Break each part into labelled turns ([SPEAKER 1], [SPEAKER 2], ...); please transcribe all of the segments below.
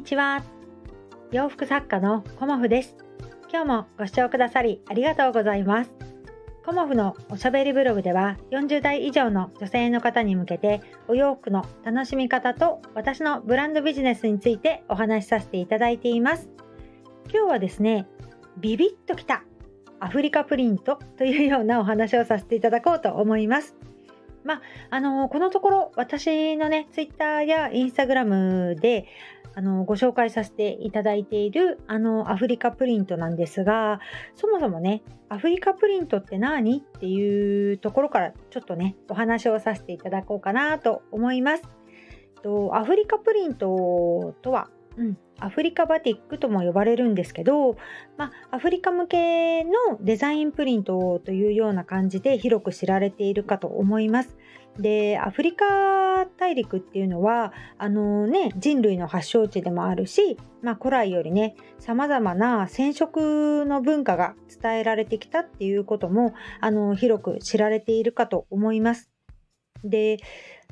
[SPEAKER 1] にちは。洋服作家のコモフです。今日もご視聴くださりありがとうございます。コモフのおしゃべりブログでは40代以上の女性の方に向けてお洋服の楽しみ方と私のブランドビジネスについてお話しさせていただいています。今日はですねビビッときたアフリカプリントというようなお話をさせていただこうと思います。まあ、あのこのところ私のね、ツイッターやインスタグラムで、あのご紹介させていただいているあのアフリカプリントなんですがそもそもねアフリカプリントって何っていうところからちょっとねお話をさせていただこうかなと思います。とアフリカプリントとは、うん、アフリカバティックとも呼ばれるんですけど、まあ、アフリカ向けのデザインプリントというような感じで広く知られているかと思います。でアフリカ大陸っていうのはあの、ね、人類の発祥地でもあるし、まあ、古来よりねさまざまな染色の文化が伝えられてきたっていうこともあの広く知られているかと思います。で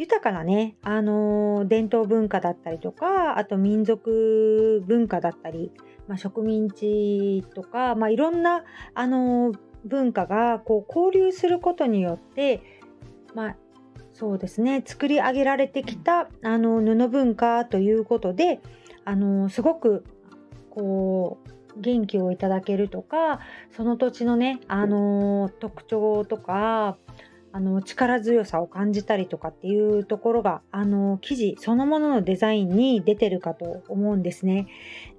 [SPEAKER 1] 豊かなね、あの、伝統文化だったりとか、あと民族文化だったり、まあ、植民地とか、まあ、いろんな、あの、文化がこう交流することによって、まあ、そうですね作り上げられてきたあの布文化ということであのすごくこう元気をいただけるとかその土地のねあの特徴とかあの力強さを感じたりとかっていうところがあの生地そのもののデザインに出てるかと思うんですね。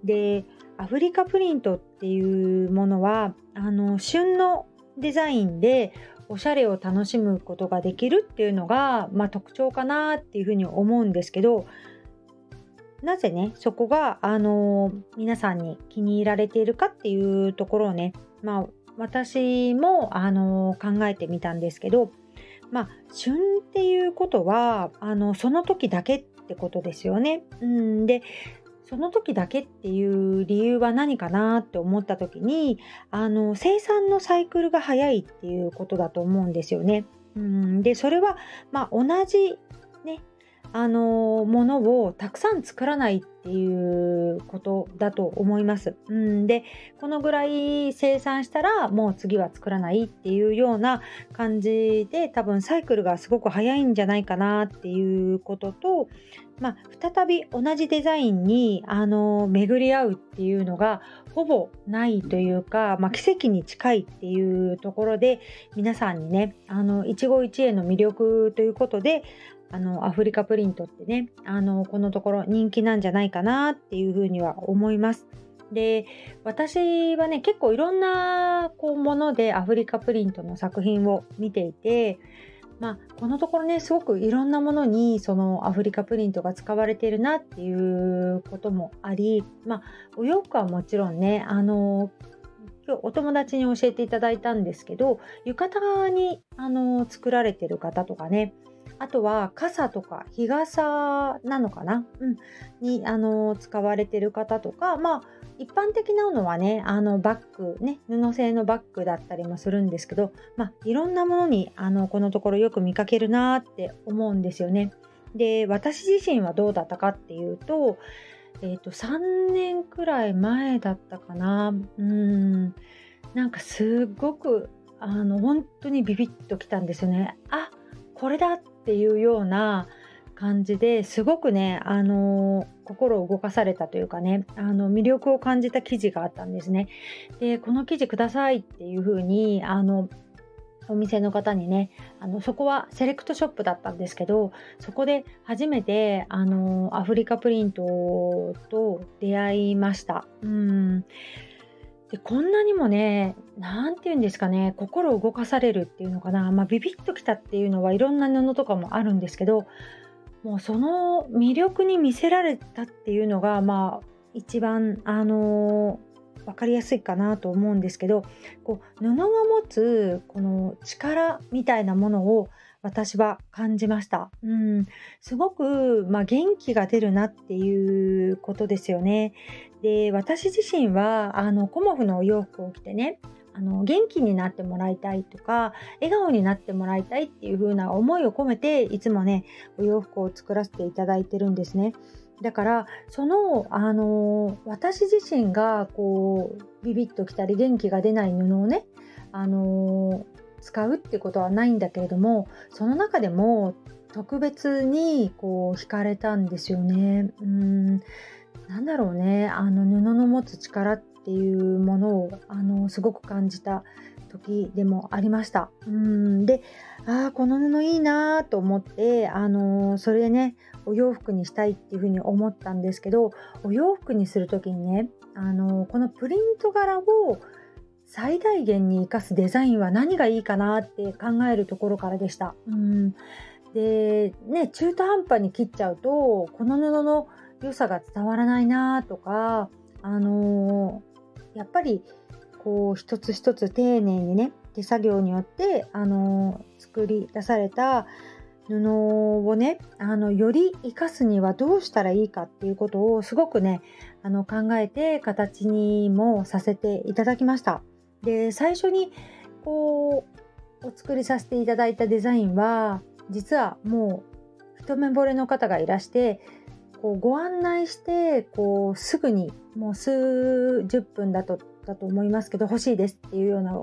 [SPEAKER 1] でアフリカプリントっていうものはあの旬のデザインでおしゃれを楽しむことができるっていうのが、まあ、特徴かなっていうふうに思うんですけどなぜねそこがあの皆さんに気に入られているかっていうところをねまあ私もあの考えてみたんですけどまあ、旬っていうことはあのその時だけってことですよね。うん、でその時だけっていう理由は何かなって思った時にあの生産のサイクルが早いっていうことだと思うんですよね。うん、でそれは、まあ、同じあのものをたくさん作らないっていうことだと思います。うん、でこのぐらい生産したらもう次は作らないっていうような感じで多分サイクルがすごく早いんじゃないかなっていうことと、まあ、再び同じデザインにあの巡り合うっていうのがほぼないというか、まあ、奇跡に近いっていうところで皆さんにねあの一期一会の魅力ということであのアフリカプリントってねあのこのところ人気なんじゃないかなっていうふうには思います。で私はね結構いろんなこうものでアフリカプリントの作品を見ていて、まあ、このところねすごくいろんなものにそのアフリカプリントが使われているなっていうこともあり、まあ、お洋服はもちろんねあの今日お友達に教えていただいたんですけど浴衣にあの作られてる方とかねあとは傘とか日傘なのかな、うん、にあの使われてる方とか、まあ、一般的なのはねあのバッグね布製のバッグだったりもするんですけど、まあ、いろんなものにあのこのところよく見かけるなって思うんですよね。で私自身はどうだったかっていうと,、えーと、3年くらい前だったかなうんなんかすごくあの本当にビビッときたんですよね。あこれだっっていうような感じですごくね、あの心を動かされたというかねあの魅力を感じた記事があったんですね。でこの記事くださいっていうふうにあのお店の方にねあのそこはセレクトショップだったんですけどそこで初めてあのアフリカプリントと出会いました。うんでこんなにもね何て言うんですかね心を動かされるっていうのかな、まあ、ビビッときたっていうのはいろんな布とかもあるんですけどもうその魅力に見せられたっていうのがまあ一番あのー、分かりやすいかなと思うんですけどこう布が持つこの力みたいなものを私は感じました。うん、すごく、まあ、元気が出るなっていうことですよね。で、私自身は、あの、コモフのお洋服を着てね、あの元気になってもらいたいとか笑顔になってもらいたいっていう風な思いを込めていつもねお洋服を作らせていただいてるんですね。だからその、あの私自身がこうビビッときたり元気が出ない布をね、あの使うってことはないんだけれどもその中でも特別にこう惹かれたんですよね。うんなんだろうねあの布の持つ力っていうものをあのすごく感じた時でもありました。うんでああこの布いいなと思ってあのそれでねお洋服にしたいっていうふうに思ったんですけどお洋服にする時にねあのこのプリント柄を最大限に生かすデザインは何がいいかなって考えるところからでした。うんでね中途半端に切っちゃうとこの布の良さが伝わらないなとかあのー、やっぱりこう一つ一つ丁寧にね手作業によってあのー、作り出された布をねあのより生かすにはどうしたらいいかっていうことをすごくねあの考えて形にもさせていただきました。で最初にこうお作りさせていただいたデザインは実はもう一目惚れの方がいらしてこうご案内してこうすぐにもう数十分だとだと思いますけど欲しいですっていうような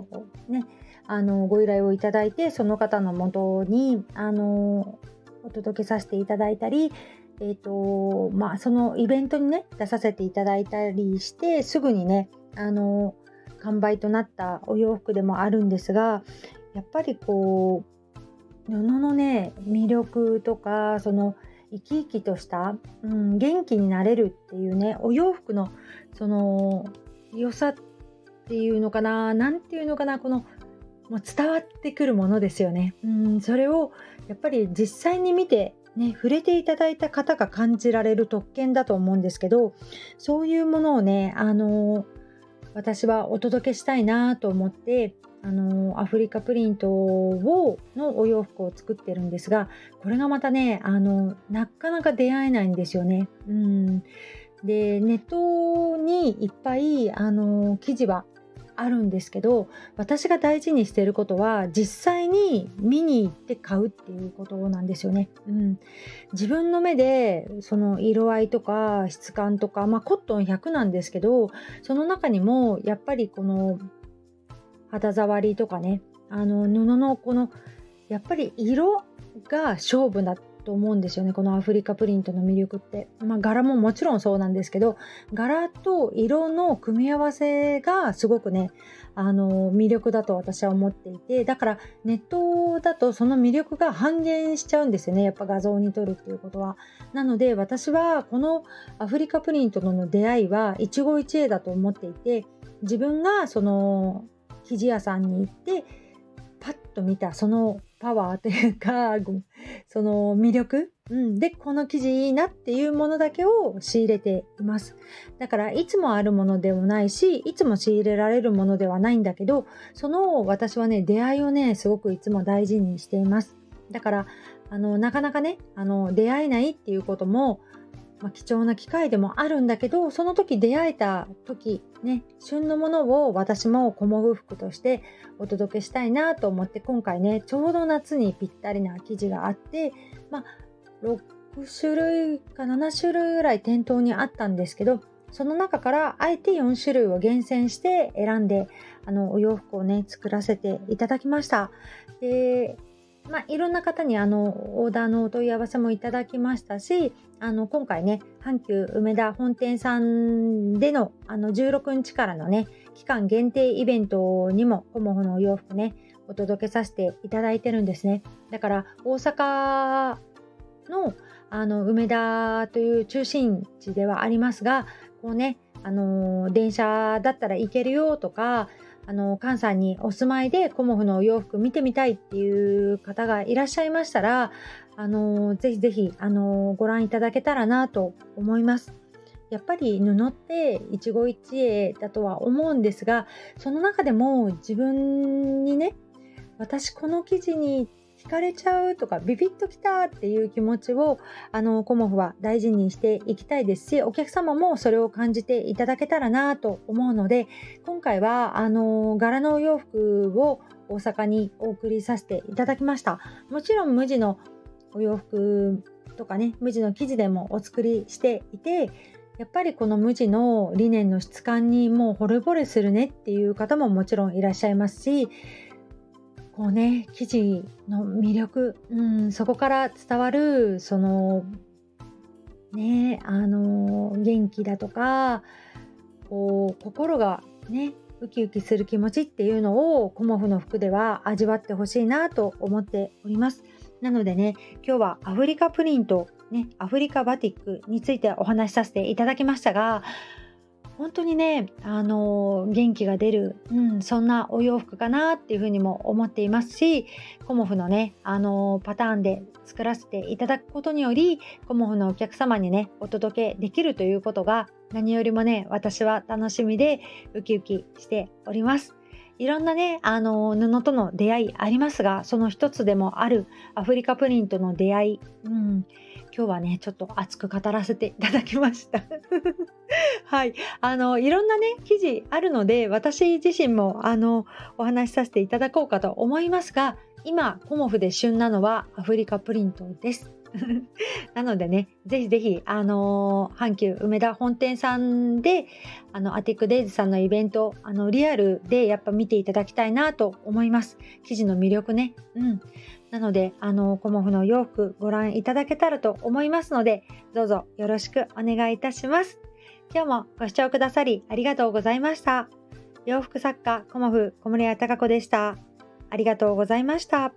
[SPEAKER 1] ねあのご依頼をいただいてその方のもとにあのお届けさせていただいたりえーとまあ、そのイベントにね出させていただいたりしてすぐにねあの完売となったお洋服でもあるんですがやっぱりこう布のね魅力とかその生き生きとした、うん、元気になれるっていうねお洋服のその良さっていうのかな何ていうのかなこのもう伝わってくるものですよね。うんそれをやっぱり実際に見てね、触れていただいた方が感じられる特権だと思うんですけどそういうものをね、あの私はお届けしたいなと思ってあのアフリカプリントをのお洋服を作ってるんですがこれがまたねあのなかなか出会えないんですよね。うんでネットにいっぱいあの記事はあるんですけど私が大事にしていることは実際に見に行って買うっていうことなんですよね。うん、自分の目でその色合いとか質感とか、まあ、コットン100なんですけどその中にもやっぱりこの肌触りとかねあの布のこのやっぱり色が勝負だと思うんですよね。このアフリカプリントの魅力って、まあ、柄ももちろんそうなんですけど柄と色の組み合わせがすごくねあの魅力だと私は思っていてだからネットだとその魅力が半減しちゃうんですよね。やっぱ画像に撮るっていうことは。なので私はこのアフリカプリントとの出会いは一期一会だと思っていて自分がその生地屋さんに行ってパッと見たそのパワーというかその魅力、うん、でこの生地いいなっていうものだけを仕入れています。だからいつもあるものでもないしいつも仕入れられるものではないんだけどその私はね出会いをねすごくいつも大事にしています。だからあのなかなかねあの出会えないっていうこともまあ、貴重な機会でもあるんだけどその時出会えた時ね旬のものを私も小もぐ服としてお届けしたいなと思って今回ねちょうど夏にぴったりな生地があってまあ6種類か7種類ぐらい店頭にあったんですけどその中からあえて4種類を厳選して選んであのお洋服をね作らせていただきました。でまあ、いろんな方にあのオーダーのお問い合わせもいただきましたしあの今回ね阪急梅田本店さんでのあの16日からのね期間限定イベントにもコモフのお洋服ねお届けさせていただいてるんですね。だから大阪のあの梅田という中心地ではありますがこうねあの電車だったら行けるよとかあの関西にお住まいでコモフのお洋服見てみたいっていう方がいらっしゃいましたらあのぜひぜひあのご覧いただけたらなと思います。やっぱり布って一期一会だとは思うんですがその中でも自分にね私この生地に惹かれちゃうとかビビッときたっていう気持ちをあのコモフは大事にしていきたいですしお客様もそれを感じていただけたらなと思うので今回はあの柄のお洋服を大阪にお送りさせていただきました。もちろん無地のお洋服とかね無地の生地でもお作りしていてやっぱりこの無地のリネンの質感にもう惚れ惚れするねっていう方ももちろんいらっしゃいますしこうね生地の魅力、うん、そこから伝わるそのねあの元気だとかこう心がねウキウキする気持ちっていうのをコモフの服では味わってほしいなと思っております。なのでね今日はアフリカプリント、ね、アフリカバティックについてお話しさせていただきましたが本当にね、あのー、元気が出る、うん、そんなお洋服かなっていうふうにも思っていますしコモフのね、あのー、パターンで作らせていただくことによりコモフのお客様にねお届けできるということが何よりもね私は楽しみでウキウキしております。いろんなね、あの布との出会いありますが、その一つでもあるアフリカプリントの出会い、うん、今日はね、ちょっと熱く語らせていただきました。はい。あの、いろんなね、記事あるので、私自身も、あの、お話しさせていただこうかと思いますが、今、コモフで旬なのはアフリカプリントです。なのでね、ぜひぜひ、あの、阪急梅田本店さんで、あの、アティックデイズさんのイベント、あの、リアルでやっぱ見ていただきたいなと思います。記事の魅力ね。うん。なので、あの、コモフの洋服ご覧いただけたらと思いますので、どうぞよろしくお願いいたします。今日もご視聴くださりありがとうございました。洋服作家コモフ小森屋隆子でした。ありがとうございました。